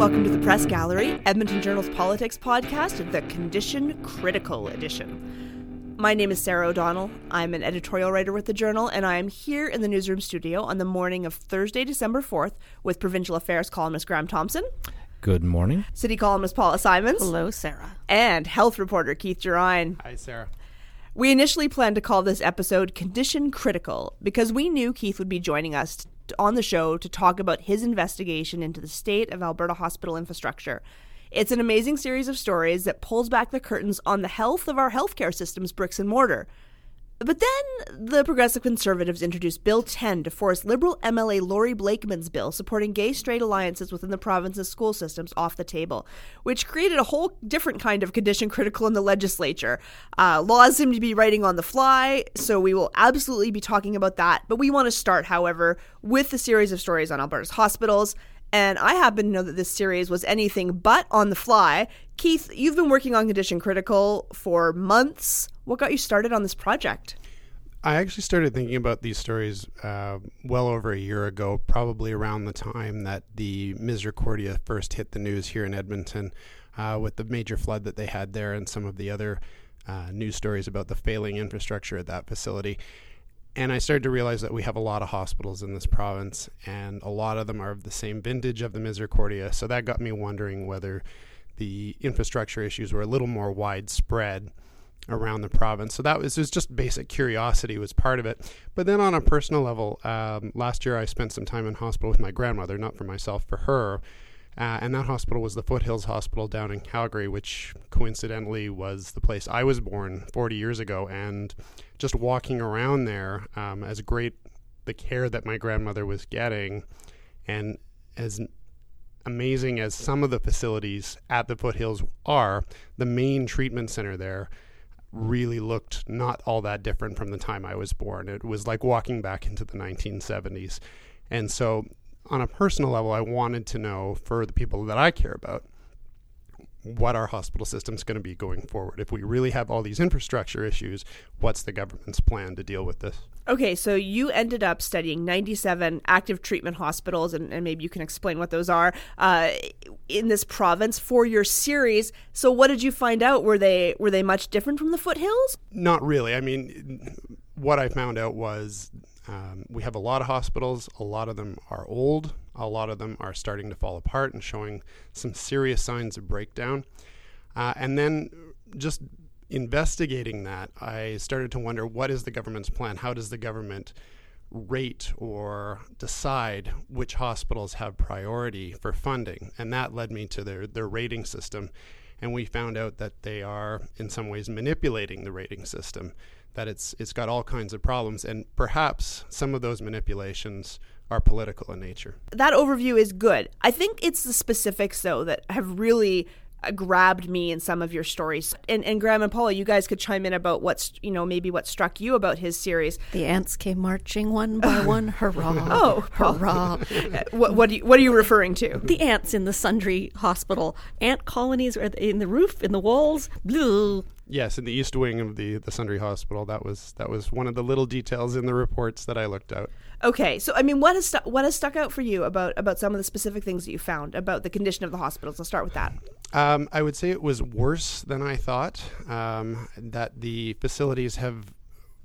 welcome to the Press Gallery, Edmonton Journal's politics podcast, the Condition Critical Edition. My name is Sarah O'Donnell. I'm an editorial writer with the Journal, and I am here in the newsroom studio on the morning of Thursday, December 4th, with provincial affairs columnist Graham Thompson, Good morning. city columnist Paula Simons, Hello, Sarah. and health reporter Keith Gerein. Hi, Sarah. We initially planned to call this episode Condition Critical because we knew Keith would be joining us t- on the show to talk about his investigation into the state of Alberta hospital infrastructure. It's an amazing series of stories that pulls back the curtains on the health of our healthcare system's bricks and mortar. But then the Progressive Conservatives introduced Bill 10 to force Liberal MLA Laurie Blakeman's bill supporting gay straight alliances within the province's school systems off the table, which created a whole different kind of condition critical in the legislature. Uh, laws seem to be writing on the fly, so we will absolutely be talking about that. But we want to start, however, with the series of stories on Alberta's hospitals. And I happen to know that this series was anything but on the fly. Keith, you've been working on Condition Critical for months. What got you started on this project? I actually started thinking about these stories uh, well over a year ago, probably around the time that the Misericordia first hit the news here in Edmonton uh, with the major flood that they had there and some of the other uh, news stories about the failing infrastructure at that facility. And I started to realize that we have a lot of hospitals in this province, and a lot of them are of the same vintage of the Misericordia. So that got me wondering whether the infrastructure issues were a little more widespread around the province. So that was, was just basic curiosity was part of it. But then on a personal level, um, last year I spent some time in hospital with my grandmother, not for myself, for her. Uh, and that hospital was the Foothills Hospital down in Calgary, which coincidentally was the place I was born 40 years ago. And just walking around there, um, as great the care that my grandmother was getting, and as amazing as some of the facilities at the Foothills are, the main treatment center there really looked not all that different from the time I was born. It was like walking back into the 1970s. And so, on a personal level, I wanted to know for the people that I care about what our hospital system is going to be going forward. If we really have all these infrastructure issues, what's the government's plan to deal with this? Okay, so you ended up studying 97 active treatment hospitals, and, and maybe you can explain what those are uh, in this province for your series. So, what did you find out? Were they were they much different from the foothills? Not really. I mean, what I found out was um, we have a lot of hospitals. A lot of them are old. A lot of them are starting to fall apart and showing some serious signs of breakdown. Uh, and then just investigating that, I started to wonder what is the government's plan? How does the government rate or decide which hospitals have priority for funding? And that led me to their, their rating system. And we found out that they are, in some ways, manipulating the rating system, that it's, it's got all kinds of problems. And perhaps some of those manipulations are political in nature. That overview is good. I think it's the specifics, though, that have really uh, grabbed me in some of your stories. And, and Graham and Paula, you guys could chime in about what's, you know, maybe what struck you about his series. The ants came marching one by one. Hurrah! Oh, hurrah! What, what, do you, what are you referring to? the ants in the Sundry Hospital. Ant colonies are in the roof, in the walls. Blue. Yes, in the east wing of the, the Sundry Hospital. That was that was one of the little details in the reports that I looked at. Okay, so I mean, what has stu- what has stuck out for you about about some of the specific things that you found about the condition of the hospitals? I'll start with that. Um, I would say it was worse than I thought. Um, that the facilities have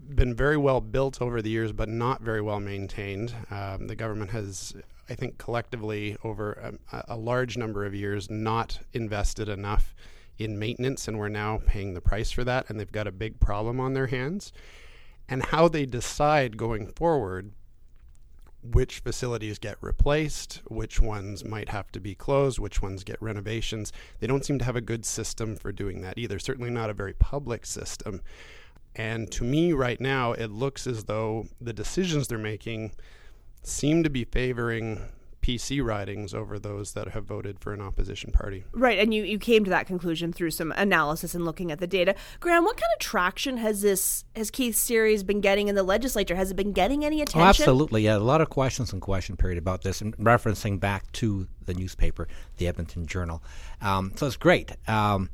been very well built over the years, but not very well maintained. Um, the government has, I think, collectively over a, a large number of years, not invested enough in maintenance, and we're now paying the price for that. And they've got a big problem on their hands. And how they decide going forward which facilities get replaced, which ones might have to be closed, which ones get renovations. They don't seem to have a good system for doing that either, certainly not a very public system. And to me, right now, it looks as though the decisions they're making seem to be favoring PC ridings over those that have voted for an opposition party. Right, and you, you came to that conclusion through some analysis and looking at the data. Graham, what kind of traction has this has Keith's series been getting in the legislature? Has it been getting any attention? Oh, absolutely. Yeah, a lot of questions and question period about this, and referencing back to the newspaper, the Edmonton Journal. Um, so it's great. Um,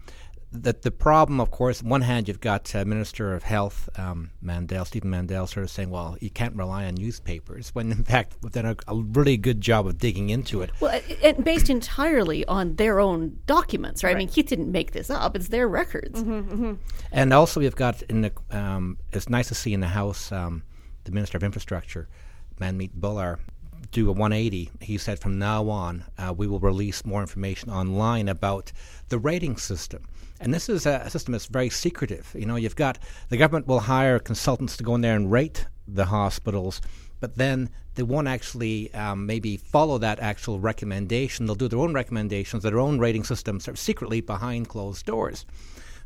the, the problem, of course, on one hand, you've got uh, Minister of Health um, Mandel, Stephen Mandel, sort of saying, well, you can't rely on newspapers, when in fact, we've done a, a really good job of digging into it. Well, and based entirely on their own documents, right? I mean, Keith didn't make this up; it's their records. And also, we've got in the. Um, it's nice to see in the House um, the Minister of Infrastructure, Manmeet Bhullar, do a 180. He said from now on, uh, we will release more information online about the rating system. And this is a system that's very secretive. You know, you've got the government will hire consultants to go in there and rate the hospitals, but then they won't actually um, maybe follow that actual recommendation. They'll do their own recommendations, their own rating system, sort of secretly behind closed doors.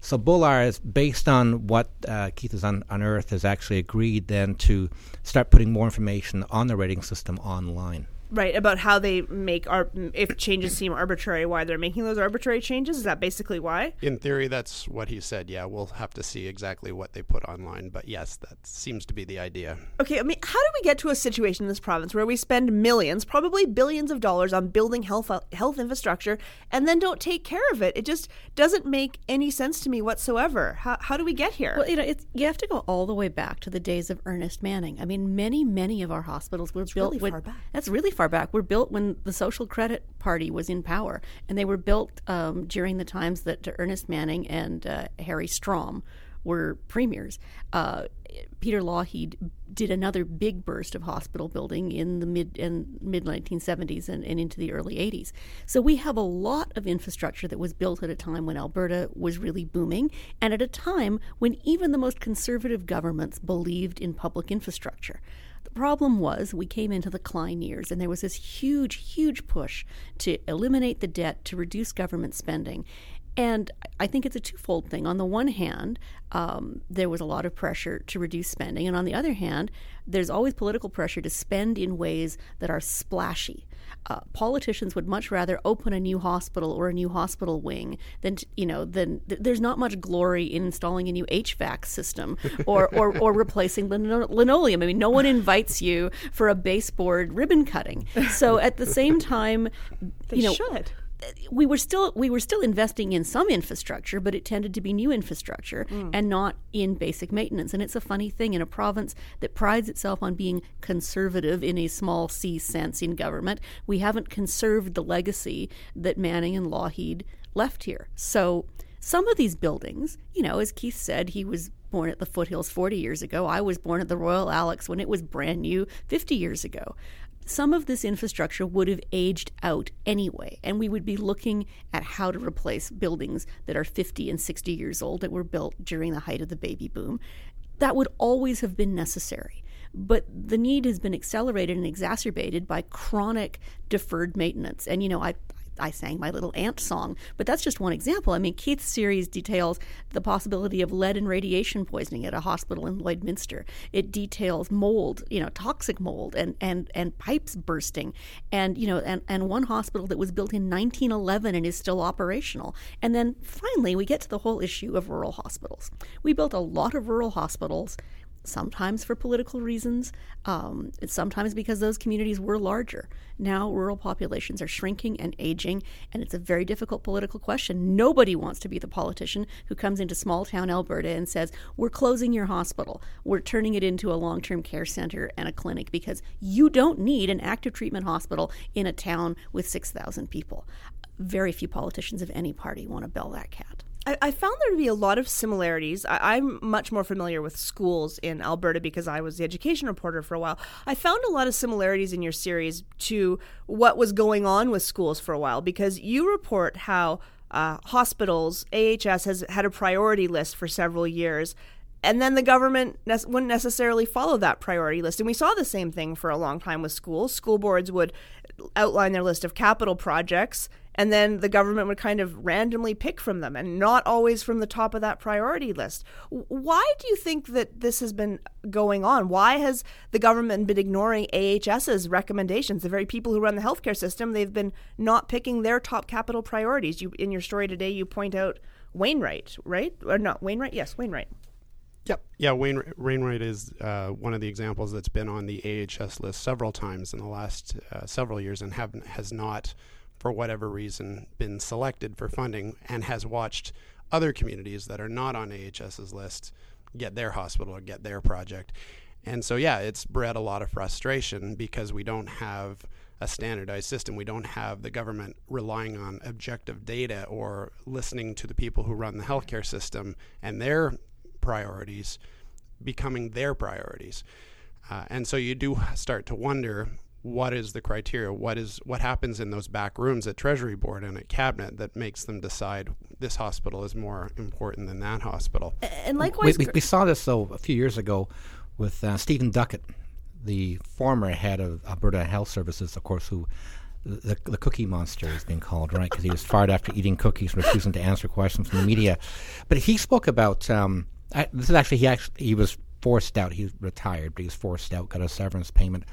So Bhullar is based on what uh, Keith has un- unearthed, has actually agreed then to start putting more information on the rating system online. Right, about how they make ar- if changes seem arbitrary, why they're making those arbitrary changes. Is that basically why? In theory, that's what he said. Yeah, we'll have to see exactly what they put online. But yes, that seems to be the idea. Okay, I mean, how do we get to a situation in this province where we spend millions, probably billions of dollars on building health health infrastructure and then don't take care of it? It just doesn't make any sense to me whatsoever. How, how do we get here? Well, you know, it's, you have to go all the way back to the days of Ernest Manning. I mean, many, many of our hospitals were built. really when- far back. That's really far back. Were built when the Social Credit Party was in power, and they were built um, during the times that Ernest Manning and uh, Harry Strom were premiers. Uh, Peter Lougheed did another big burst of hospital building in the mid and mid 1970s and, and into the early 80s. So we have a lot of infrastructure that was built at a time when Alberta was really booming, and at a time when even the most conservative governments believed in public infrastructure. Problem was we came into the Klein years, and there was this huge, huge push to eliminate the debt, to reduce government spending. And I think it's a twofold thing. On the one hand, um, there was a lot of pressure to reduce spending. And on the other hand, there's always political pressure to spend in ways that are splashy. Uh, politicians would much rather open a new hospital or a new hospital wing than t- you know than th- there's not much glory in installing a new HVAC system or or, or replacing lino- linoleum. I mean, no one invites you for a baseboard ribbon cutting. So at the same time, they you know, should. We were still we were still investing in some infrastructure, but it tended to be new infrastructure mm. and not in basic maintenance. And it's a funny thing in a province that prides itself on being conservative in a small c sense in government. We haven't conserved the legacy that Manning and Lougheed left here. So some of these buildings, you know, as Keith said, he was born at the foothills 40 years ago. I was born at the Royal Alex when it was brand new 50 years ago some of this infrastructure would have aged out anyway, and we would be looking at how to replace buildings that are 50 and 60 years old that were built during the height of the baby boom. That would always have been necessary. But the need has been accelerated and exacerbated by chronic deferred maintenance. And, you know, I, I sang my little ant song, but that's just one example. I mean, Keith's series details the possibility of lead and radiation poisoning at a hospital in Lloydminster. It details mold, you know, toxic mold and, and, and pipes bursting. And, you know, and, and one hospital that was built in 1911 and is still operational. And then finally, we get to the whole issue of rural hospitals. We built a lot of rural hospitals sometimes for political reasons, um, sometimes because those communities were larger. Now, rural populations are shrinking and aging, and it's a very difficult political question. Nobody wants to be the politician who comes into small town Alberta and says, We're closing your hospital, we're turning it into a long term care center and a clinic because you don't need an active treatment hospital in a town with 6,000 people. Very few politicians of any party want to bell that cat. I, I found there to be a lot of similarities. I, I'm much more familiar with schools in Alberta because I was the education reporter for a while. I found a lot of similarities in your series to what was going on with schools for a while because you report how uh, hospitals, AHS has had a priority list for several years. And then the government ne- wouldn't necessarily follow that priority list. And we saw the same thing for a long time with schools. School boards would outline their list of capital projects and then the government would kind of randomly pick from them and not always from the top of that priority list. Why do you think that this has been going on? Why has the government been ignoring AHS's recommendations? The very people who run the healthcare system, they've been not picking their top capital priorities. You in your story today you point out Wainwright, right? Or not Wainwright? Yes, Wainwright. Yep. Yeah, Wayne, Wainwright is uh, one of the examples that's been on the AHS list several times in the last uh, several years and have, has not, for whatever reason, been selected for funding and has watched other communities that are not on AHS's list get their hospital or get their project. And so, yeah, it's bred a lot of frustration because we don't have a standardized system. We don't have the government relying on objective data or listening to the people who run the healthcare system and their priorities becoming their priorities. Uh, and so you do start to wonder what is the criteria what is what happens in those back rooms at treasury board and at cabinet that makes them decide this hospital is more important than that hospital and likewise we, we, we saw this though a few years ago with uh, stephen duckett the former head of alberta health services of course who the, the cookie monster is being called, right? Because he was fired after eating cookies, refusing to answer questions from the media. But he spoke about um, I, this is actually he actually he was forced out. He retired, but he was forced out, got a severance payment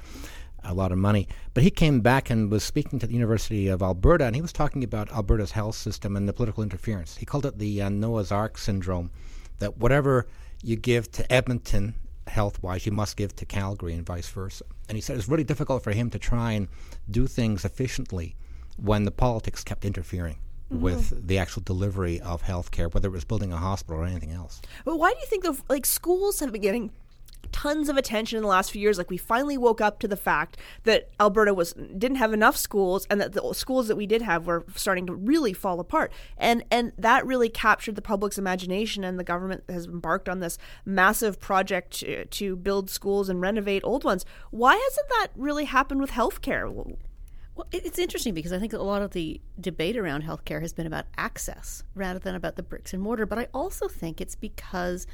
a lot of money. But he came back and was speaking to the University of Alberta, and he was talking about Alberta's health system and the political interference. He called it the uh, Noah's Ark syndrome, that whatever you give to Edmonton health wise, you must give to Calgary and vice versa. And he said it's really difficult for him to try and do things efficiently when the politics kept interfering. Mm-hmm. With the actual delivery of health care, whether it was building a hospital or anything else. But why do you think the like schools have been getting tons of attention in the last few years. Like we finally woke up to the fact that Alberta was didn't have enough schools, and that the schools that we did have were starting to really fall apart. And and that really captured the public's imagination, and the government has embarked on this massive project to, to build schools and renovate old ones. Why hasn't that really happened with healthcare? Well, it's interesting because I think a lot of the debate around healthcare has been about access rather than about the bricks and mortar. But I also think it's because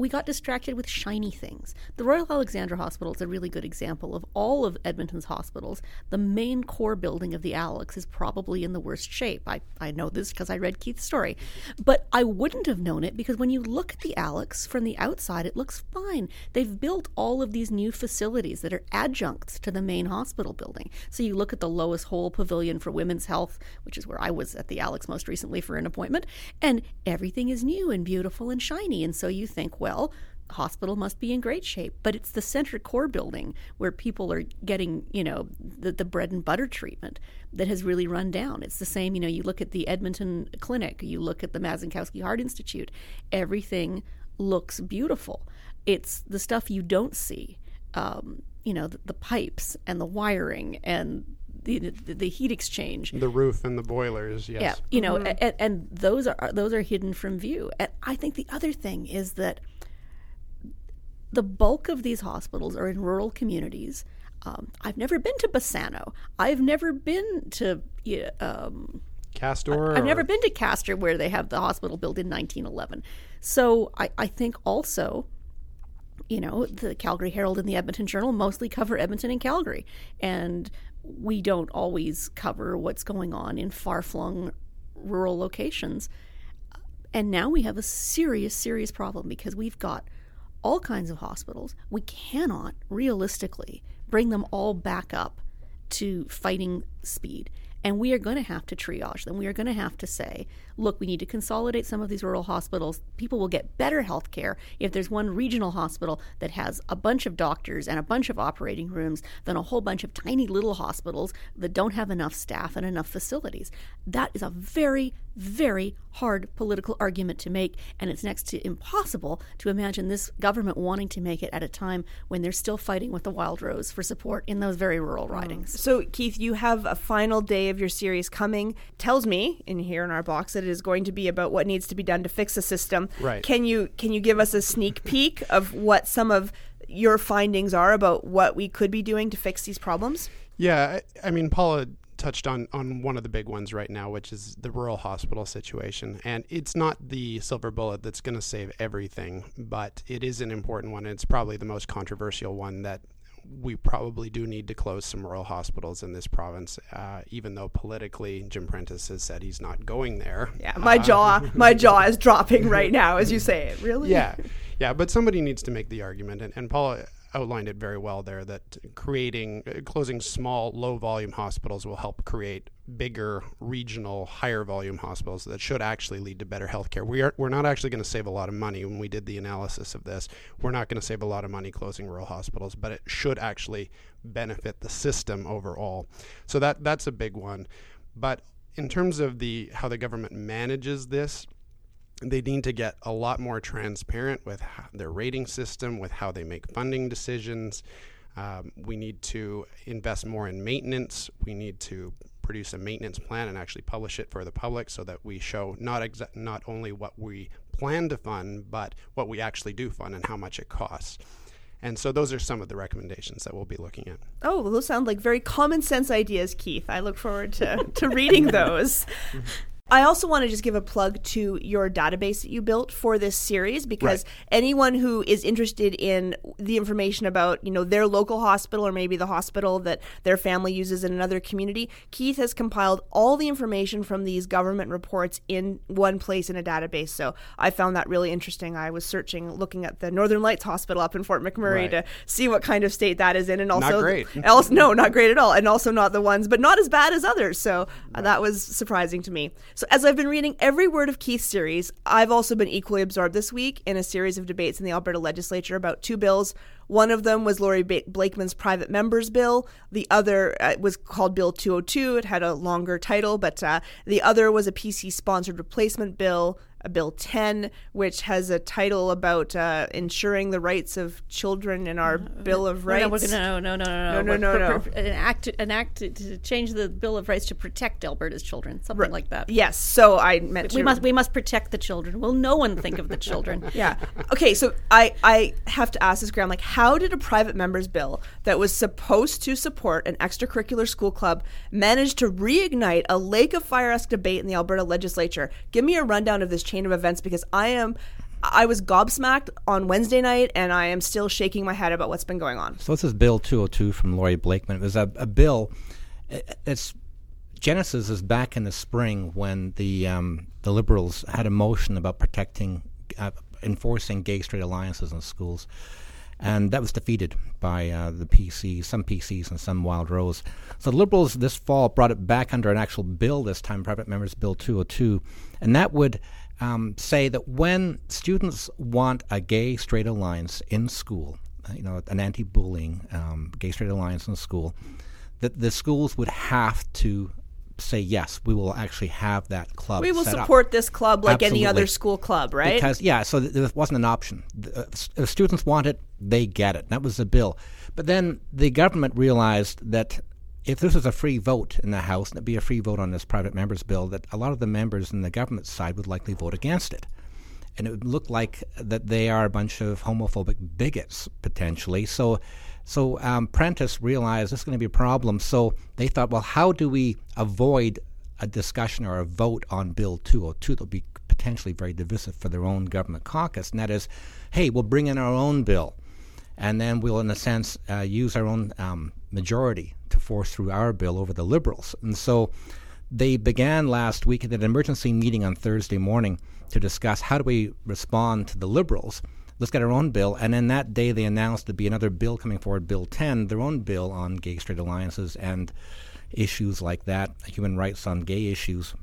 we got distracted with shiny things. The Royal Alexandra Hospital is a really good example of all of Edmonton's hospitals. The main core building of the Alex is probably in the worst shape. I, I know this because I read Keith's story. But I wouldn't have known it because when you look at the Alex from the outside, it looks fine. They've built all of these new facilities that are adjuncts to the main hospital building. So you look at the Lois Hole Pavilion for Women's Health, which is where I was at the Alex most recently for an appointment, and everything is new and beautiful and shiny. And so you think, well, well, the hospital must be in great shape. But it's the center core building where people are getting, you know, the, the bread and butter treatment that has really run down. It's the same, you know, you look at the Edmonton Clinic, you look at the Mazankowski Heart Institute, everything looks beautiful. It's the stuff you don't see, um, you know, the, the pipes and the wiring and the, the, the, heat exchange, the roof and the boilers. Yes, yeah, you know, mm-hmm. and, and, those are those are hidden from view. And I think the other thing is that the bulk of these hospitals are in rural communities. Um, I've never been to Bassano. I've never been to. Um, Castor? I, have never been to Castor where they have the hospital built in 1911. So I, I think also you know, the Calgary Herald and the Edmonton Journal mostly cover Edmonton and Calgary. And we don't always cover what's going on in far flung rural locations. And now we have a serious, serious problem because we've got all kinds of hospitals. We cannot realistically bring them all back up to fighting speed. And we are going to have to triage them. We are going to have to say, look, we need to consolidate some of these rural hospitals. People will get better health care if there's one regional hospital that has a bunch of doctors and a bunch of operating rooms than a whole bunch of tiny little hospitals that don't have enough staff and enough facilities. That is a very, very hard political argument to make, and it's next to impossible to imagine this government wanting to make it at a time when they're still fighting with the Wild Rose for support in those very rural mm. ridings. So, Keith, you have a final day of your series coming. Tells me in here in our box that it is going to be about what needs to be done to fix the system. Right. Can you can you give us a sneak peek of what some of your findings are about what we could be doing to fix these problems? Yeah, I, I mean, Paula touched on on one of the big ones right now, which is the rural hospital situation. And it's not the silver bullet that's going to save everything, but it is an important one. It's probably the most controversial one that we probably do need to close some rural hospitals in this province, uh, even though politically Jim Prentice has said he's not going there. Yeah, my uh, jaw, my jaw is dropping right now as you say it. Really? Yeah, yeah. But somebody needs to make the argument, and, and Paul outlined it very well there that creating uh, closing small low volume hospitals will help create bigger regional higher volume hospitals that should actually lead to better healthcare. We are we're not actually going to save a lot of money when we did the analysis of this. We're not going to save a lot of money closing rural hospitals, but it should actually benefit the system overall. So that that's a big one. But in terms of the how the government manages this, they need to get a lot more transparent with their rating system, with how they make funding decisions. Um, we need to invest more in maintenance. We need to produce a maintenance plan and actually publish it for the public so that we show not exa- not only what we plan to fund, but what we actually do fund and how much it costs. And so those are some of the recommendations that we'll be looking at. Oh, well, those sound like very common sense ideas, Keith. I look forward to, to reading those. I also want to just give a plug to your database that you built for this series because right. anyone who is interested in the information about, you know, their local hospital or maybe the hospital that their family uses in another community, Keith has compiled all the information from these government reports in one place in a database. So I found that really interesting. I was searching, looking at the Northern Lights Hospital up in Fort McMurray right. to see what kind of state that is in, and also not great. else, no, not great at all, and also not the ones, but not as bad as others. So right. that was surprising to me. So, as I've been reading every word of Keith's series, I've also been equally absorbed this week in a series of debates in the Alberta legislature about two bills one of them was Laurie Blakeman's private members bill. The other uh, was called Bill 202. It had a longer title, but uh, the other was a PC sponsored replacement bill, Bill 10, which has a title about uh, ensuring the rights of children in our Bill of Rights. No, no, no, no, no, no, no, no, no. An act, an act to change the Bill of Rights to protect Alberta's children, something right. like that. Yes. So I meant we must we must protect the children. Will no one think of the children? yeah. Okay. So I I have to ask this, Graham. Like, how did a private members bill that was supposed to support an extracurricular school club manage to reignite a lake of fire esque debate in the Alberta legislature? Give me a rundown of this chain of events because I am. I was gobsmacked on Wednesday night, and I am still shaking my head about what's been going on. So this is Bill 202 from Laurie Blakeman. It was a, a bill. It's Genesis is back in the spring when the um, the Liberals had a motion about protecting, uh, enforcing gay straight alliances in schools and that was defeated by uh, the PCs, some PCs and some Wild Rose. So the Liberals this fall brought it back under an actual bill this time, Private Members Bill 202, and that would um, say that when students want a gay straight alliance in school, uh, you know, an anti-bullying um, gay straight alliance in school, that the schools would have to say yes, we will actually have that club. We will support up. this club like Absolutely. any other school club, right? Because yeah, so th- there wasn't an option. The, uh, if students want it, they get it. That was the bill. But then the government realized that if this was a free vote in the House, and it'd be a free vote on this private members bill, that a lot of the members in the government side would likely vote against it. And it would look like that they are a bunch of homophobic bigots potentially. So so um, Prentice realized this is going to be a problem. So they thought, well, how do we avoid a discussion or a vote on Bill 202 that'll be potentially very divisive for their own government caucus? And that is, hey, we'll bring in our own bill. And then we'll, in a sense, uh, use our own um, majority to force through our bill over the Liberals. And so they began last week at an emergency meeting on Thursday morning to discuss how do we respond to the Liberals let's get our own bill. And then that day they announced there'd be another bill coming forward, Bill 10, their own bill on gay straight alliances and issues like that, human rights on gay issues.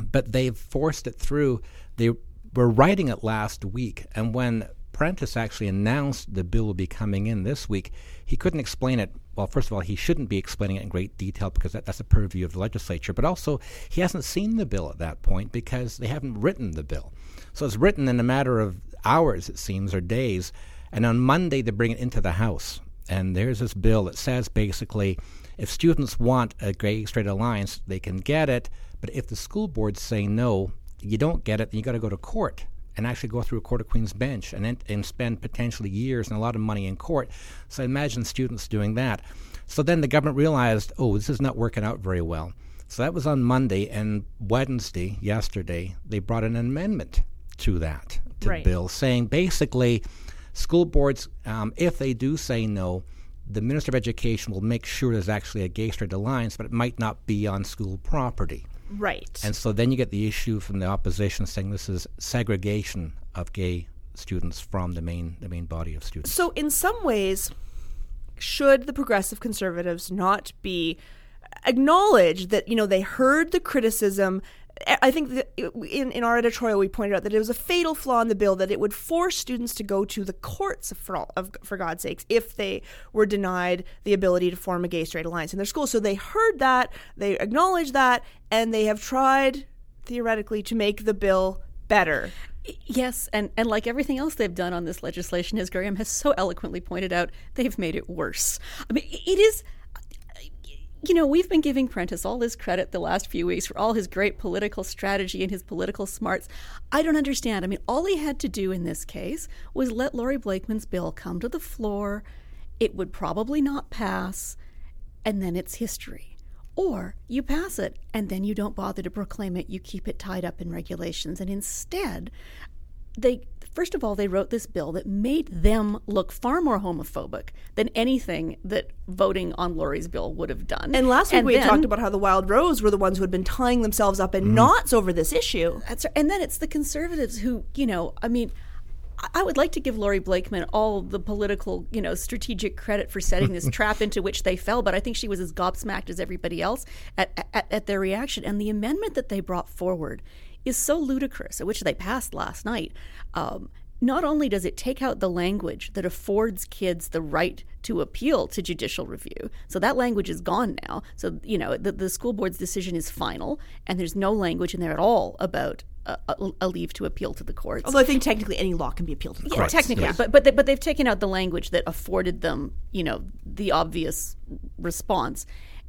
But they've forced it through. They were writing it last week, and when Prentice actually announced the bill would be coming in this week, he couldn't explain it. Well, first of all, he shouldn't be explaining it in great detail because that, that's a purview of the legislature. But also, he hasn't seen the bill at that point because they haven't written the bill. So it's written in a matter of hours, it seems, or days. And on Monday, they bring it into the House. And there's this bill that says basically if students want a gay straight alliance, they can get it. But if the school boards say no, you don't get it, then you got to go to court and actually go through a court of Queen's bench and, and spend potentially years and a lot of money in court. So imagine students doing that. So then the government realized, oh, this is not working out very well. So that was on Monday, and Wednesday, yesterday, they brought an amendment to that to right. bill saying basically school boards, um, if they do say no, the Minister of Education will make sure there's actually a gay straight alliance, but it might not be on school property. Right. And so then you get the issue from the opposition saying this is segregation of gay students from the main the main body of students. So in some ways, should the progressive conservatives not be acknowledge that you know they heard the criticism I think in, in our editorial we pointed out that it was a fatal flaw in the bill that it would force students to go to the courts for of, for God's sakes if they were denied the ability to form a gay straight alliance in their school. So they heard that, they acknowledged that, and they have tried theoretically to make the bill better. Yes, and, and like everything else they've done on this legislation, as Graham has so eloquently pointed out, they've made it worse. I mean, it is you know, we've been giving Prentice all this credit the last few weeks for all his great political strategy and his political smarts. I don't understand. I mean, all he had to do in this case was let Laurie Blakeman's bill come to the floor. It would probably not pass, and then it's history. Or you pass it and then you don't bother to proclaim it, you keep it tied up in regulations. And instead, they first of all they wrote this bill that made them look far more homophobic than anything that voting on Laurie's bill would have done. And last week and we then, talked about how the Wild Rose were the ones who had been tying themselves up in mm. knots over this issue. That's right. And then it's the conservatives who, you know, I mean, I would like to give Laurie Blakeman all the political, you know, strategic credit for setting this trap into which they fell, but I think she was as gobsmacked as everybody else at, at, at their reaction. And the amendment that they brought forward is so ludicrous, which they passed last night. Um, not only does it take out the language that affords kids the right to appeal to judicial review, so that language is gone now. So, you know, the, the school board's decision is final, and there's no language in there at all about a, a, leave to appeal to the courts. Although I think technically any law can be appealed to the yeah, courts. Technically, yes. but but they, but they've taken out the language that afforded them, you know, the obvious response.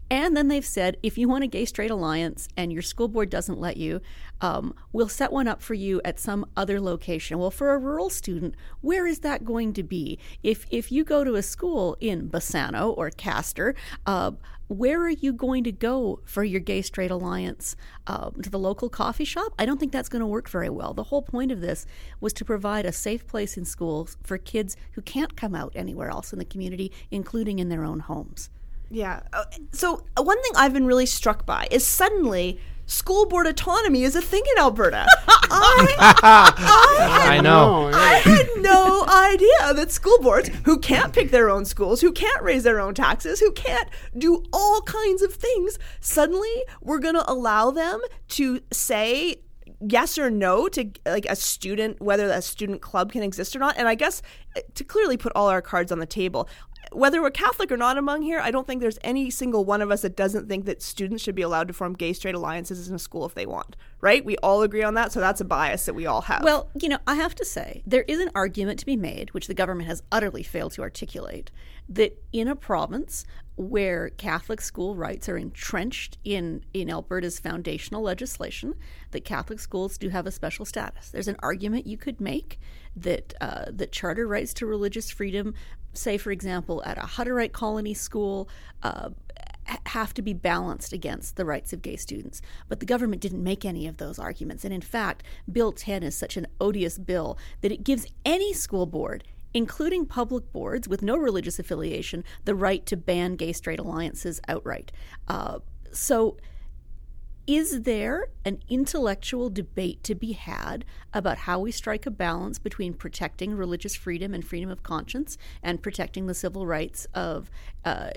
And then they've said if you want a gay straight alliance and your school board doesn't let you, um, we'll set one up for you at some other location. Well, for a rural student, where is that going to be? If if you go to a school in Bassano or Castor, uh, where are you going to go for your gay straight alliance? Um, to the local coffee shop? I don't think that's going to work very well. The whole point of this was to provide a safe place in schools for kids who can't come out anywhere else in the community, including in their own homes. Yeah. Uh, so uh, one thing I've been really struck by is suddenly school board autonomy is a thing in Alberta. I, I, I know. I had no idea that school boards who can't pick their own schools, who can't raise their own taxes, who can't do all kinds of things, suddenly we're going to allow them to say yes or no to like a student whether a student club can exist or not and i guess uh, to clearly put all our cards on the table whether we're Catholic or not among here, I don't think there's any single one of us that doesn't think that students should be allowed to form gay straight alliances in a school if they want, right? We all agree on that, so that's a bias that we all have. Well, you know, I have to say, there is an argument to be made, which the government has utterly failed to articulate, that in a province where Catholic school rights are entrenched in, in Alberta's foundational legislation, that Catholic schools do have a special status. There's an argument you could make that uh, that charter rights to religious freedom say, for example, at a Hutterite colony school, uh, have to be balanced against the rights of gay students. But the government didn't make any of those arguments. And in fact, Bill 10 is such an odious bill that it gives any school board, including public boards with no religious affiliation, the right to ban gay straight alliances outright. Uh, so is there an intellectual debate to be had about how we strike a balance between protecting religious freedom and freedom of conscience and protecting the civil rights of uh,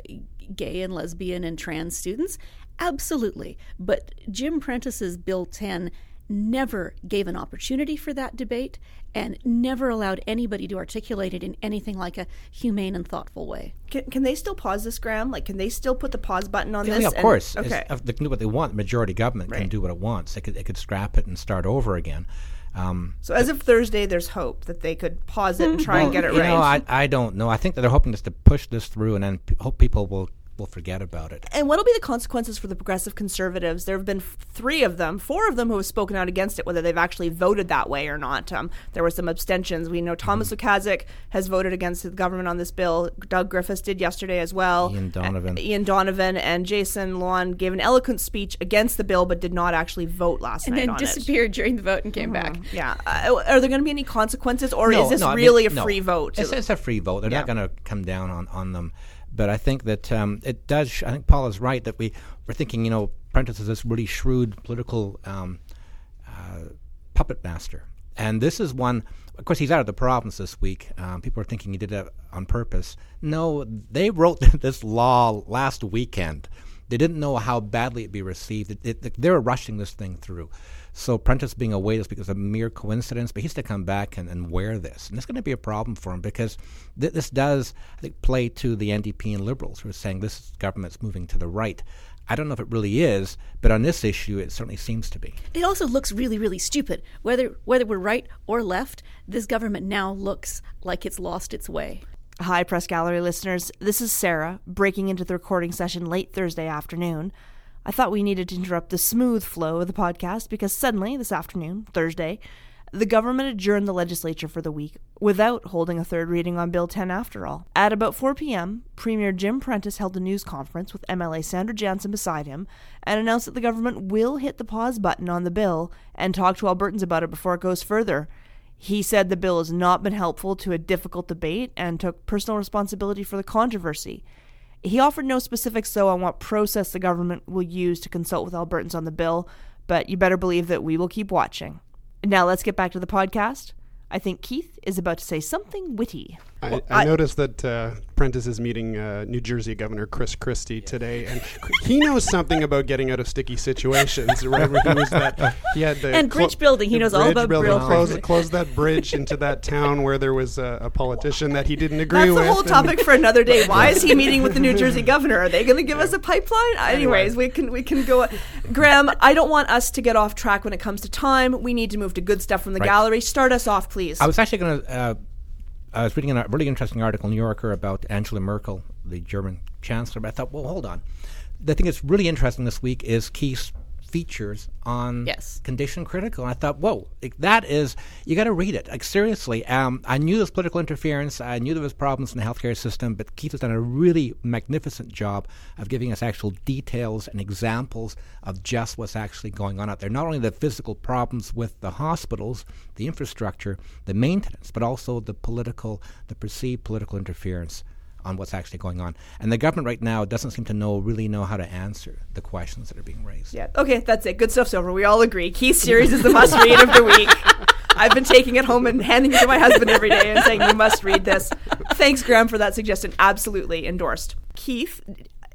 gay and lesbian and trans students? Absolutely. But Jim Prentice's Bill 10 never gave an opportunity for that debate and never allowed anybody to articulate it in anything like a humane and thoughtful way. Can, can they still pause this, Graham? Like, can they still put the pause button on yeah, this? Yeah, of and, course. Okay. It's, they can do what they want. The majority government right. can do what it wants. They could, they could scrap it and start over again. Um, so as of Thursday, there's hope that they could pause it and try well, and get it you right. Know, I, I don't know. I think that they're hoping just to push this through and then p- hope people will will forget about it. And what will be the consequences for the progressive conservatives? There have been three of them, four of them who have spoken out against it, whether they've actually voted that way or not. Um, there were some abstentions. We know Thomas mm has voted against the government on this bill. Doug Griffiths did yesterday as well. Ian Donovan. Uh, Ian Donovan and Jason Luan gave an eloquent speech against the bill, but did not actually vote last and night. And then disappeared it. during the vote and came mm-hmm. back. Yeah. Uh, are there going to be any consequences, or no, is this no, really I mean, a free no. vote? It's, it's, a free vote. They're yeah. not going to come down on, on them. But I think that um, it does. I think Paul is right that we we're thinking. You know, Prentice is this really shrewd political um, uh, puppet master, and this is one. Of course, he's out of the province this week. Um, people are thinking he did it on purpose. No, they wrote this law last weekend. They didn't know how badly it'd be received. It, it, they were rushing this thing through. So Prentice being away is because of a mere coincidence, but he's to come back and, and wear this. And it's going to be a problem for him because th- this does, I think, play to the NDP and Liberals who are saying this government's moving to the right. I don't know if it really is, but on this issue, it certainly seems to be. It also looks really, really stupid. Whether whether we're right or left, this government now looks like it's lost its way. Hi, Press Gallery listeners. This is Sarah, breaking into the recording session late Thursday afternoon. I thought we needed to interrupt the smooth flow of the podcast because suddenly, this afternoon, Thursday, the government adjourned the legislature for the week without holding a third reading on Bill 10 after all. At about 4 p.m., Premier Jim Prentice held a news conference with MLA Sandra Jansen beside him and announced that the government will hit the pause button on the bill and talk to Albertans about it before it goes further. He said the bill has not been helpful to a difficult debate and took personal responsibility for the controversy. He offered no specifics, though, on what process the government will use to consult with Albertans on the bill, but you better believe that we will keep watching. Now let's get back to the podcast. I think Keith is about to say something witty. I, Well, I, noticed that uh, Prentice is meeting uh, New Jersey Governor Chris Christie today, and he knows something about getting out of sticky situations. Remember, he was that he had the And bridge building. He knows all about building. bridge Close, building. close that bridge into that town where there was a, a politician that he didn't agree with. That's with. the whole topic for another day. Why is he meeting with the New Jersey governor? Are they going to give us a pipeline? Anyways, we can we can go. Graham, I don't want us to get off track when it comes to time. We need to move to good stuff from the Right. gallery. Start us off, please. I was actually going to. Uh, I was reading a really interesting article in New Yorker about Angela Merkel, the German chancellor. But I thought, well, hold on. The thing that's really interesting this week is Keith's features on Yes. condition critical. And I thought, whoa, like, that is you got to read it. Like seriously, um, I knew there was political interference. I knew there was problems in the healthcare system, but Keith has done a really magnificent job of giving us actual details and examples of just what's actually going on out there. Not only the physical problems with the hospitals, the infrastructure, the maintenance, but also the political, the perceived political interference on what's actually going on. And the government right now doesn't seem to know really know how to answer the questions that are being raised. yeah. Okay, that's it. Good stuff's over. We all agree. Keith's series is the must read of the week. I've been taking it home and handing it to my husband every day and saying, "You must read this." Thanks, Graham, for that suggestion. Absolutely endorsed. Keith,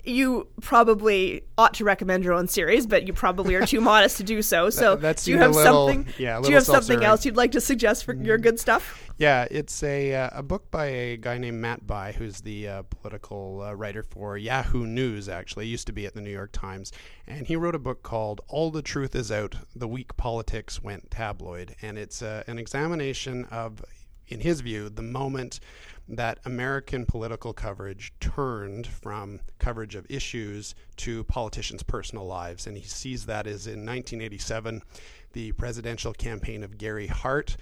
you probably ought to recommend your own series, but you probably are too modest to do so. So, that do you have little- something? yeah, do you have something else you'd like to suggest for your good stuff? Yeah, it's a uh, a book by a guy named Matt Bai, who's the uh, political uh, writer for Yahoo News. Actually, used to be at the New York Times, and he wrote a book called "All the Truth Is Out: The Week Politics Went Tabloid," and it's uh, an examination of, in his view, the moment that American political coverage turned from coverage of issues to politicians' personal lives, and he sees that as in 1987, the presidential campaign of Gary Hart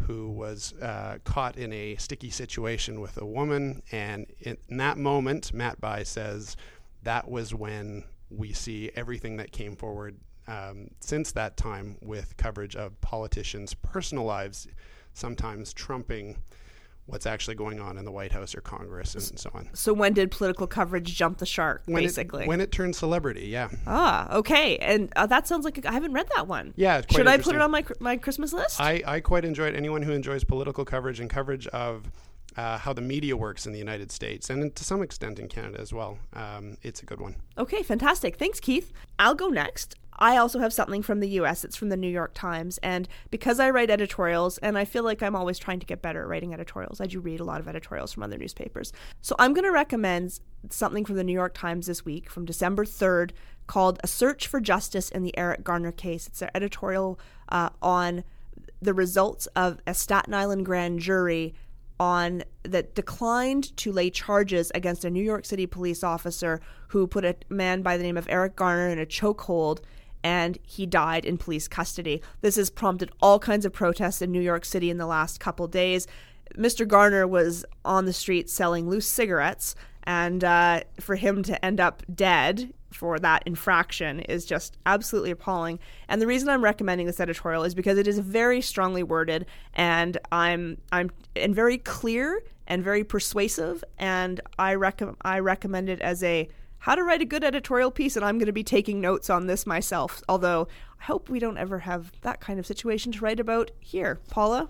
who was uh, caught in a sticky situation with a woman. And in, that moment, Matt Bai says that was when we see everything that came forward um, since that time with coverage of politicians' personal lives, sometimes trumping what's actually going on in the White House or Congress and so on. So, when did political coverage jump the shark? When basically. It, when it turned celebrity, yeah. ah, okay. And uh, that sounds like a, I haven't read that one. Yeah, Should I put it on my my Christmas list? I, I quite enjoy it. Anyone who enjoys political coverage and coverage of uh, how the media works in the United States and to some extent in Canada as well, um, it's a good one. Okay, fantastic. Thanks, Keith. I'll go next. I also have something from the US. It's from the New York Times. And because I write editorials, and I feel like I'm always trying to get better at writing editorials, I do read a lot of editorials from other newspapers. So I'm going to recommend something from the New York Times this week from December 3rd called A Search for Justice in the Eric Garner Case. It's an editorial uh, on the results of a Staten Island grand jury on that declined to lay charges against a New York City police officer who put a man by the name of Eric Garner in a chokehold and he died in police custody. This has prompted all kinds of protests in New York City in the last couple days. Mr. Garner was on the street selling loose cigarettes, and uh, for him to end up dead for that infraction is just absolutely appalling. And the reason I'm recommending this editorial is because it is very strongly worded, and I'm I'm and very clear and very persuasive. And I recommend I recommend it as a how to write a good editorial piece, and I'm going to be taking notes on this myself. Although I hope we don't ever have that kind of situation to write about here, Paula.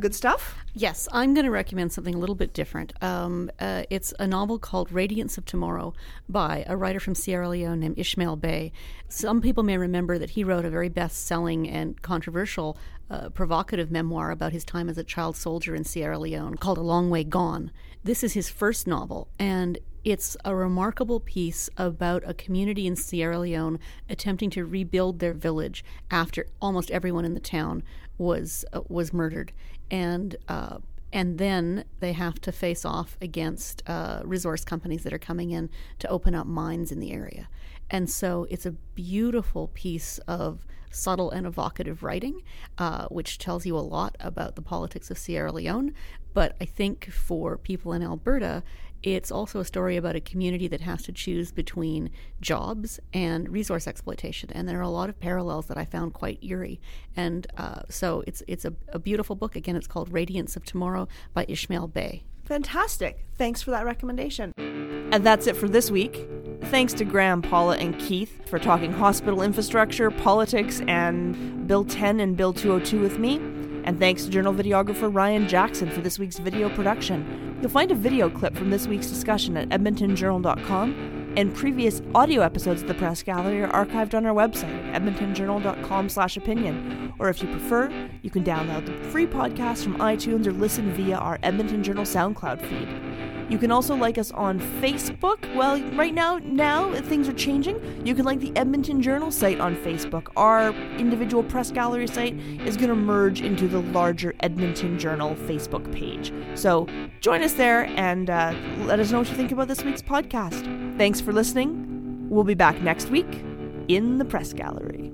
Good stuff. Yes, I'm going to recommend something a little bit different. Um, uh, it's a novel called Radiance of Tomorrow by a writer from Sierra Leone named Ishmael Beah. Some people may remember that he wrote a very best selling and controversial, uh, provocative memoir about his time as a child soldier in Sierra Leone called A Long Way Gone. This is his first novel, and it's a remarkable piece about a community in Sierra Leone attempting to rebuild their village after almost everyone in the town was uh, was murdered, and uh, and then they have to face off against uh, resource companies that are coming in to open up mines in the area. And so it's a beautiful piece of subtle and evocative writing, uh, which tells you a lot about the politics of Sierra Leone. But I think for people in Alberta, it's also a story about a community that has to choose between jobs and resource exploitation, and there are a lot of parallels that I found quite eerie. And uh, so it's it's a, a beautiful book. Again, it's called Radiance of Tomorrow by Ishmael Beah. Fantastic. Thanks for that recommendation. And that's it for this week. Thanks to Graham, Paula, and Keith for talking hospital infrastructure, politics, and Bill 10 and Bill 202 with me. And thanks to journal videographer Ryan Jackson for this week's video production. You'll find a video clip from this week's discussion at edmontonjournal.com, and previous audio episodes of the Press Gallery are archived on our website at edmontonjournal.com slash opinion. Or if you prefer, you can download the free podcast from iTunes or listen via our Edmonton Journal SoundCloud feed. You can also like us on Facebook. Well, right now, now things are changing. You can like the Edmonton Journal site on Facebook. Our individual press gallery site is going to merge into the larger Edmonton Journal Facebook page. So join us there and uh, let us know what you think about this week's podcast. Thanks for listening. We'll be back next week in the press gallery.